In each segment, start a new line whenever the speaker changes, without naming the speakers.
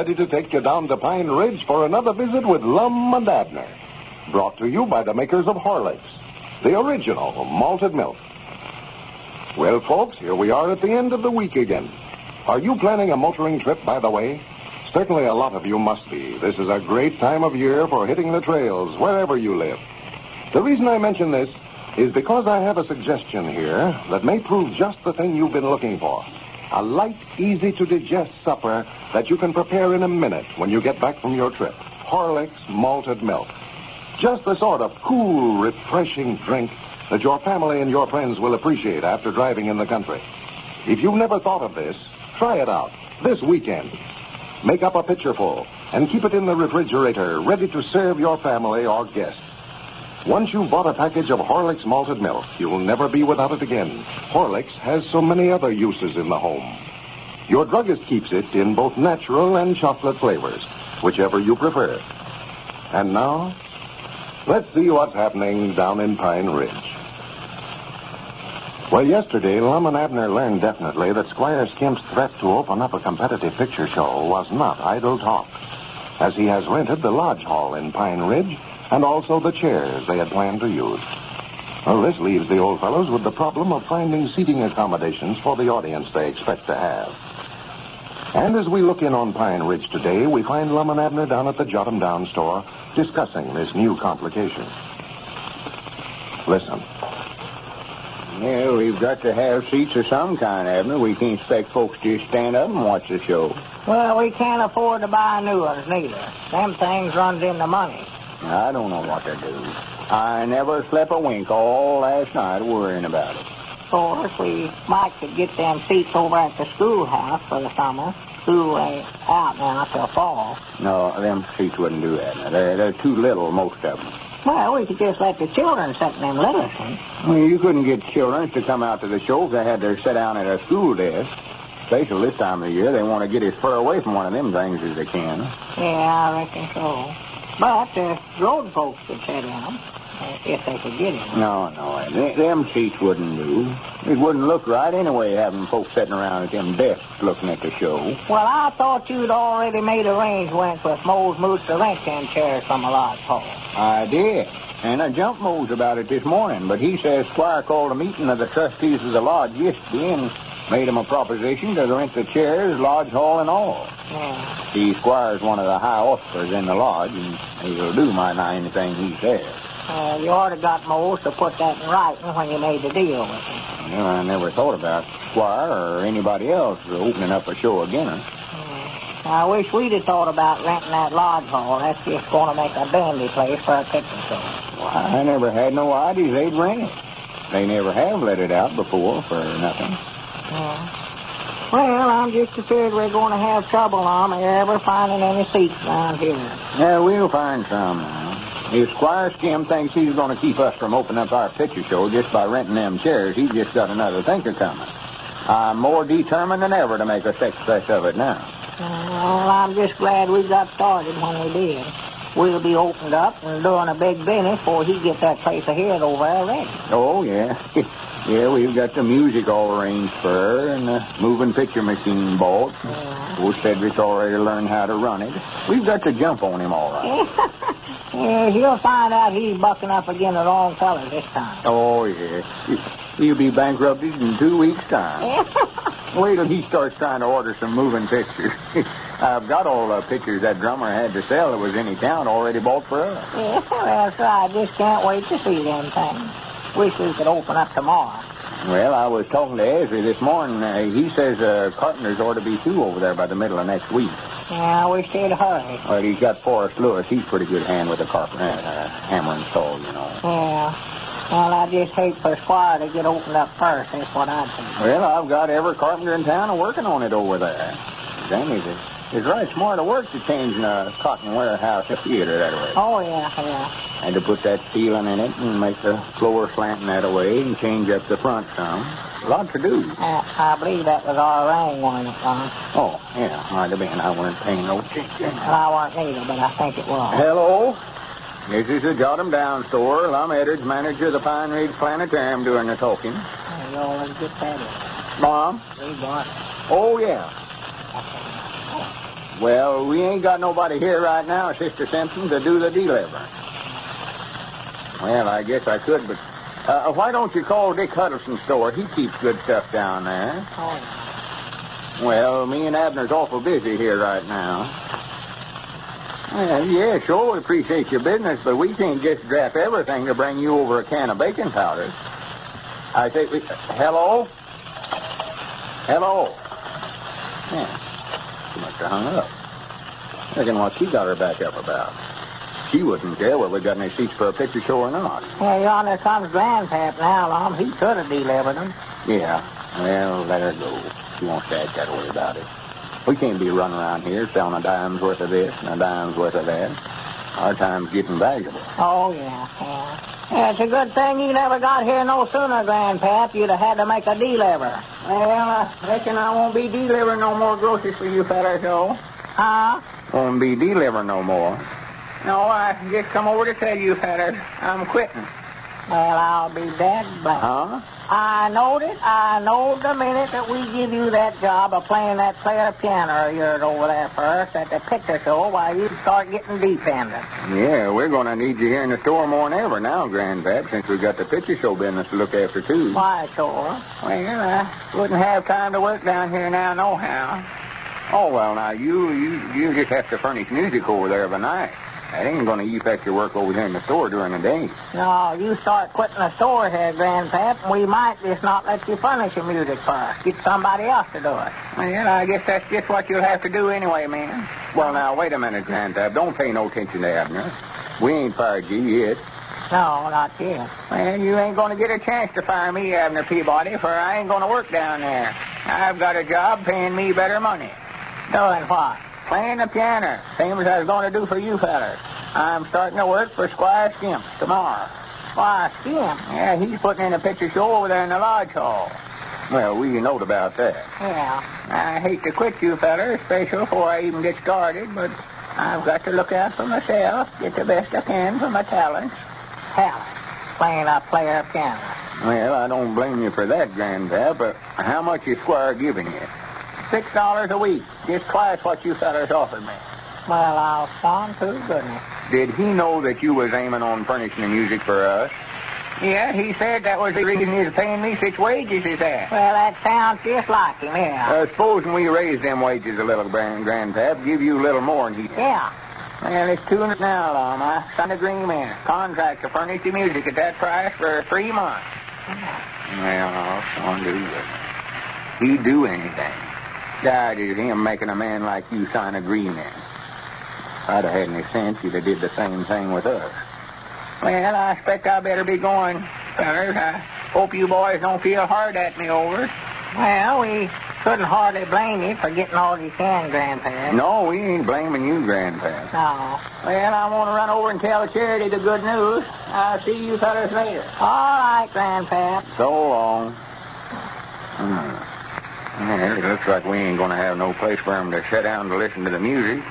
ready to take you down to Pine Ridge for another visit with Lum and Abner. Brought to you by the makers of Horlicks, the original malted milk. Well, folks, here we are at the end of the week again. Are you planning a motoring trip, by the way? Certainly a lot of you must be. This is a great time of year for hitting the trails wherever you live. The reason I mention this is because I have a suggestion here that may prove just the thing you've been looking for. A light, easy-to-digest supper that you can prepare in a minute when you get back from your trip. Horlicks malted milk. Just the sort of cool, refreshing drink that your family and your friends will appreciate after driving in the country. If you've never thought of this, try it out this weekend. Make up a pitcherful and keep it in the refrigerator ready to serve your family or guests. Once you've bought a package of Horlicks malted milk, you'll never be without it again. Horlicks has so many other uses in the home. Your druggist keeps it in both natural and chocolate flavors, whichever you prefer. And now, let's see what's happening down in Pine Ridge. Well, yesterday, Lum and Abner learned definitely that Squire Skimp's threat to open up a competitive picture show was not idle talk, as he has rented the lodge hall in Pine Ridge and also the chairs they had planned to use. Well, this leaves the old fellows with the problem of finding seating accommodations for the audience they expect to have. And as we look in on Pine Ridge today, we find Lum and Abner down at the Jot 'em Down store discussing this new complication. Listen.
Yeah, we've got to have seats of some kind, Abner. We can't expect folks to just stand up and watch the show.
Well, we can't afford to buy new ones neither. Them things runs into money.
I don't know what to do. I never slept a wink all last night worrying about it.
Of course, we might could get them seats over at the schoolhouse for the summer. School ain't out now till fall.
No, them seats wouldn't do that. Now, They're, they're too little, most of them.
Well, we could just let the children sit in them little ones.
Well, you couldn't get children to come out to the show if they had to sit down at a school desk. Especially this time of the year, they want to get as far away from one of them things as they can.
Yeah, I reckon so. But the road folks could sit in them if they could get in.
No, no, th- them seats wouldn't do. It wouldn't look right anyway having folks sitting around at them desks looking at the show.
Well, I thought you'd already made arrangements with Mose Moose to rent them chairs from a lodge hall.
I did. And I jumped Mose about it this morning, but he says Squire called a meeting of the trustees of the lodge yesterday and made him a proposition to rent the chairs, lodge hall, and all.
Yeah.
The Squire's one of the high officers in the lodge, and he'll do my nigh anything he says.
Uh, you ought to got Mose to put that in writing when you made the deal with him.
Well, I never thought about Squire or anybody else opening up a show again. Yeah.
I wish we'd have thought about renting that lodge hall. That's just going to make a dandy place for a picture show.
I never had no idea they'd rent it. They never have let it out before for nothing.
Yeah. Well, I'm just afraid we're going to have trouble on ever finding any seats around here.
Yeah, we'll find some now. If Squire Skimp thinks he's going to keep us from opening up our picture show just by renting them chairs, he's just got another thinker coming. I'm more determined than ever to make a success of it now.
Well, I'm just glad we got started when we did. We'll be opened up and doing a big business before he gets that place ahead of his over there ready.
Oh, yeah. yeah, we've got the music all arranged for her and the moving picture machine bought.
Yeah.
Old Cedric's already learned how to run it. We've got to jump on him all right.
yeah, he'll find out he's bucking up again the wrong fellas this time.
Oh, yeah. He'll be bankrupted in two weeks' time. Wait till he starts trying to order some moving pictures. I've got all the pictures that drummer had to sell that was in his town already bought for us.
Yeah, that's right. Just can't wait to see them things. Wish we could open up tomorrow.
Well, I was talking to Ezra this morning. Uh, he says uh, carpenters ought to be through over there by the middle of next week.
Yeah, I wish they'd hurry.
Well, he's got Forrest Lewis. He's a pretty good hand with a carpenter, uh, hammer and saw, you know.
Yeah. Well, I just hate for Squire to get opened up first. That's what I'd say.
Well, I've got every carpenter in town working on it over there. Danny, it's, it's right smart work to change in a cotton warehouse to theater that way.
Oh, yeah, yeah.
And to put that ceiling in it and make the floor slanting that way and change up the front some. Lot to do.
Uh, I believe that was our rain one, Ron.
Oh, yeah, might have been. I wasn't paying no attention.
Well, I wasn't either, but I think it was.
Hello. This is the Jot 'em Down store. I'm Edwards, manager of the Pine Ridge Planetarium, doing the talking.
You always get that in.
Mom?
Read what?
Oh, yeah. Well, we ain't got nobody here right now, Sister Simpson, to do the delivering. Well, I guess I could, but uh, why don't you call Dick Huddleston's store? He keeps good stuff down there.
Oh,
Well, me and Abner's awful busy here right now. Well, yeah, sure, we appreciate your business, but we can't just draft everything to bring you over a can of baking powder. I say, we, hello? Hello? Yeah, she must have hung up. Reckon what she got her back up about. She wouldn't care whether we got any seats for a picture show or not.
Well, yonder comes Grandpap now, Lum. He could have delivered them.
Yeah, well, let her go. She won't stay that way about it. We can't be running around here selling a dime's worth of this and a dime's worth of that. Our time's getting valuable.
Oh, yeah, yeah. Yeah, it's a good thing you never got here no sooner, Grandpap. You'd have had to make a deliver.
Well, I reckon I won't be delivering no more groceries for you fellas, though.
Huh?
Won't be delivering no more. No, I just come over to tell you fellas I'm quitting.
Well, I'll be dead but
Huh?
I knowed it. I knowed the minute that we give you that job of playing that player piano of yours over there for us at the picture show, why, you'd start getting dependent.
Yeah, we're going to need you here in the store more than ever now, Grandpap, since we've got the picture show business to look after, too.
Why, sure.
Well, I wouldn't have time to work down here now, nohow. Oh, well, now, you you you just have to furnish music over there of a night. That ain't going to affect your work over here in the store during the day.
No, you start quitting the store here, Grandpap, and we might just not let you furnish your music for us. Get somebody else to do it.
Well, I guess that's just what you'll have to do anyway, man. Well, now, wait a minute, Grandpap. Don't pay no attention to Abner. We ain't fired you yet.
No, not yet.
Well, you ain't going to get a chance to fire me, Abner Peabody, for I ain't going to work down there. I've got a job paying me better money.
Doing what?
Playing the piano, same as I was going to do for you fellas. I'm starting to work for Squire Skimp tomorrow.
Why, Skimp?
Yeah, he's putting in a picture show over there in the lodge hall. Well, we knowed about that.
Yeah.
I hate to quit you fellas, especially before I even get started, but I've got to look out for myself, get the best I can for my talents.
Hell, playing a player piano.
Well, I don't blame you for that, Grandpap, but how much is Squire giving you? Six dollars a week, just twice what you fellas offered me.
Well, I'll swan to goodness.
Did he know that you was aiming on furnishing the music for us? Yeah, he said that was the reason he was paying me such wages as that.
Well, that sounds just like him, yeah.
Uh, supposing we raise them wages a little, Grand Grandpap, give you a little more than he
yeah.
Well, it's two hundred now, Lum. I signed agreement. Contract to furnish the music at that price for three months. Well, I'll do it. He'd do anything. Is him making a man like you sign a agreement. If I'd have had any sense, he'd have did the same thing with us. Well, I expect I better be going, fellas. I hope you boys don't feel hard at me over.
Well, we couldn't hardly blame you for getting all you can, Grandpa.
No, we ain't blaming you, Grandpa.
No.
Well, I want to run over and tell Charity the good news. I'll see you fellas later.
All right, Grandpa.
So long. Hmm. Well, it looks like we ain't going to have no place for 'em to sit down to listen to the music.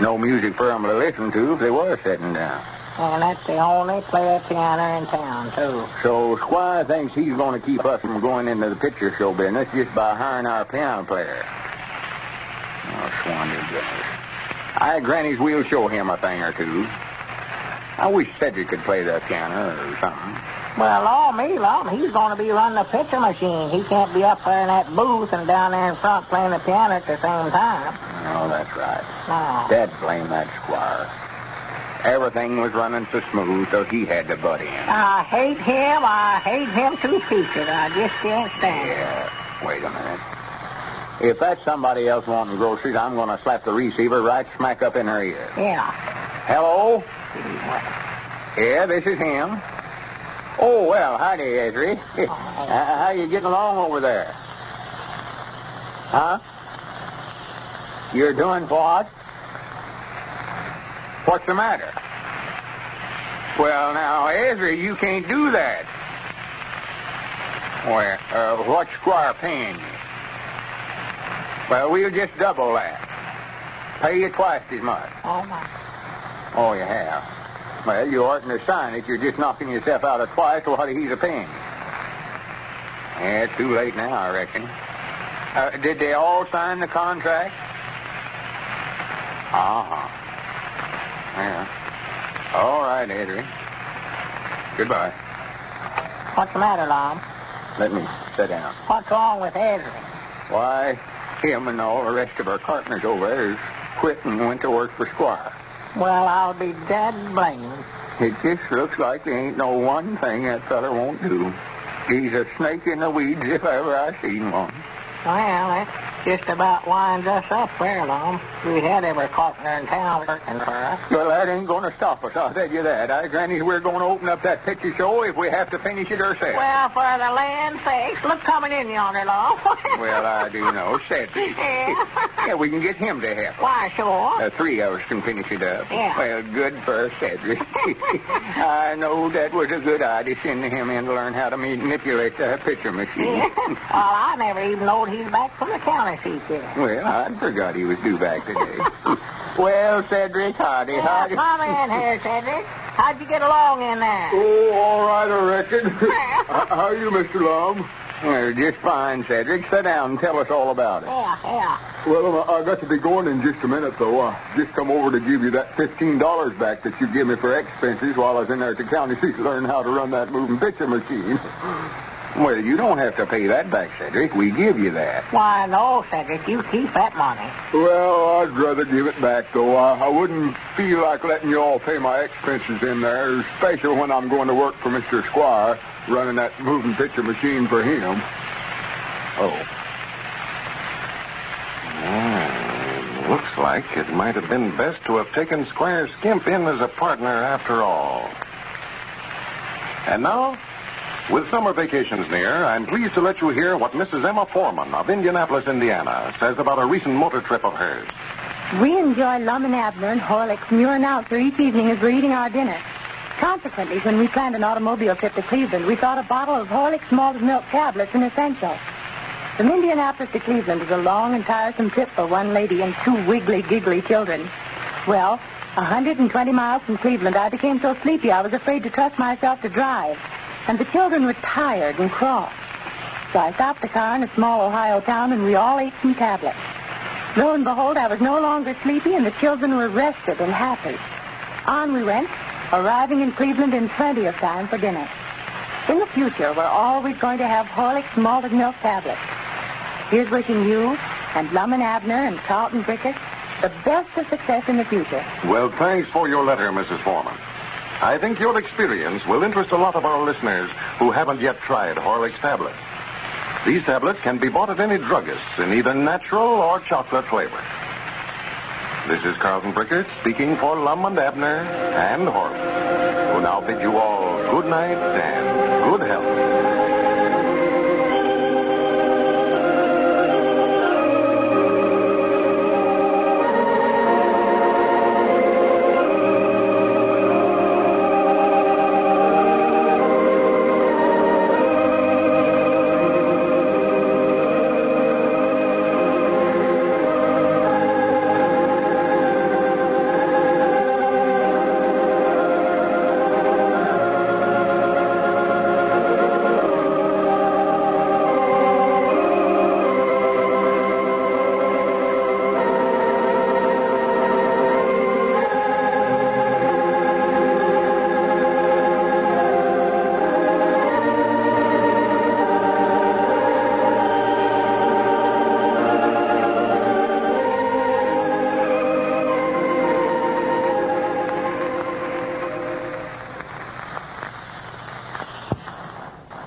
No music for 'em to listen to if they were sitting down.
And that's the only player piano in town, too.
So Squire thinks he's going to keep us from going into the picture show business just by hiring our piano player. Oh, swan to goodness. I granny's we'll show him a thing or two. I wish Cedric could play the piano or something.
Well, all me, Lum, he's going to be running the picture machine. He can't be up there in that booth and down there in front playing the piano at the same time.
Oh, that's right.
No.
Dad blame that Squire. Everything was running so smooth, so he had to butt in.
I hate him. I hate him to pieces. I just can't stand it.
Yeah, wait a minute. If that's somebody else wanting groceries, I'm going to slap the receiver right smack up in her ear.
Yeah.
Hello? Yeah, this is him. Oh, well, howdy, Ezra. Uh, how you getting along over there? Huh? You're doing what? What's the matter? Well, now, Ezra, you can't do that. Well, uh, what's Squire paying you? Well, we'll just double that. Pay you twice as much.
Oh, my.
Oh, you have? Well, you oughtn't to sign it. You're just knocking yourself out of twice what he's a paying. Yeah, it's too late now, I reckon. Uh, did they all sign the contract? Uh-huh. Yeah. All right, Adrian. Goodbye.
What's the matter, Lum?
Let me sit down.
What's wrong with Adrian?
Why, him and all the rest of our partners over there quit and went to work for Squire.
Well, I'll be dead blamed.
It just looks like there ain't no one thing that feller won't do. He's a snake in the weeds if ever I seen one.
Well, that just about winds us up there, Lum. We had every partner in town working for us.
Well, that ain't going to stop us, I'll tell you that. I granny we're going to open up that picture show if we have to finish it ourselves.
Well, for the land's sakes, look coming in yonder, Lum.
Well, I do know. Cedric.
Yeah.
yeah, we can get him to help.
Why, sure.
Uh, three of us can finish it up.
Yeah.
Well, good for Cedric. I know that was a good idea sending him in to learn how to manipulate the picture machine.
Yeah. well, I never even knowed he's back from the county seat yet.
well, I'd forgot he was due back today. well, Cedric, howdy,
Yeah,
howdy.
come in here, Cedric. How'd you get along in there?
Oh, all right, I reckon. How are you, Mr. Lum? Well, just fine, Cedric. Sit down and tell us all about it.
Yeah, yeah.
Well, um, I got to be going in just a minute, though. I just come over to give you that $15 back that you give me for expenses while I was in there at the county seat to learn how to run that moving picture machine.
Well, you don't have to pay that back, Cedric. We give you that.
Why, no, Cedric. You keep that money.
Well, I'd rather give it back, though. I, I wouldn't feel like letting you all pay my expenses in there, especially when I'm going to work for Mr. Squire, running that moving picture machine for him.
Oh.
Looks like it might have been best to have taken Squire Skimp in as a partner after all. And now, with summer vacations near, I'm pleased to let you hear what Mrs. Emma Foreman of Indianapolis, Indiana, says about a recent motor trip of hers.
We enjoy Lum and Abner and Horlicks and Outzer each evening as we're eating our dinner. Consequently, when we planned an automobile trip to Cleveland, we thought a bottle of Horlicks malted milk tablets an essential. From Indianapolis to Cleveland is a long and tiresome trip for one lady and two wiggly, giggly children. Well, 120 miles from Cleveland, I became so sleepy I was afraid to trust myself to drive. And the children were tired and cross. So I stopped the car in a small Ohio town and we all ate some tablets. Lo and behold, I was no longer sleepy and the children were rested and happy. On we went, arriving in Cleveland in plenty of time for dinner. In the future, we're always going to have Horlicks malted milk tablets. Here's wishing you and Lum and Abner and Carlton Brickert the best of success in the future.
Well, thanks for your letter, Mrs. Foreman. I think your experience will interest a lot of our listeners who haven't yet tried Horlicks tablets. These tablets can be bought at any druggist in either natural or chocolate flavor. This is Carlton Brickert speaking for Lum and Abner and Horlicks, who now bid you all good night and good health.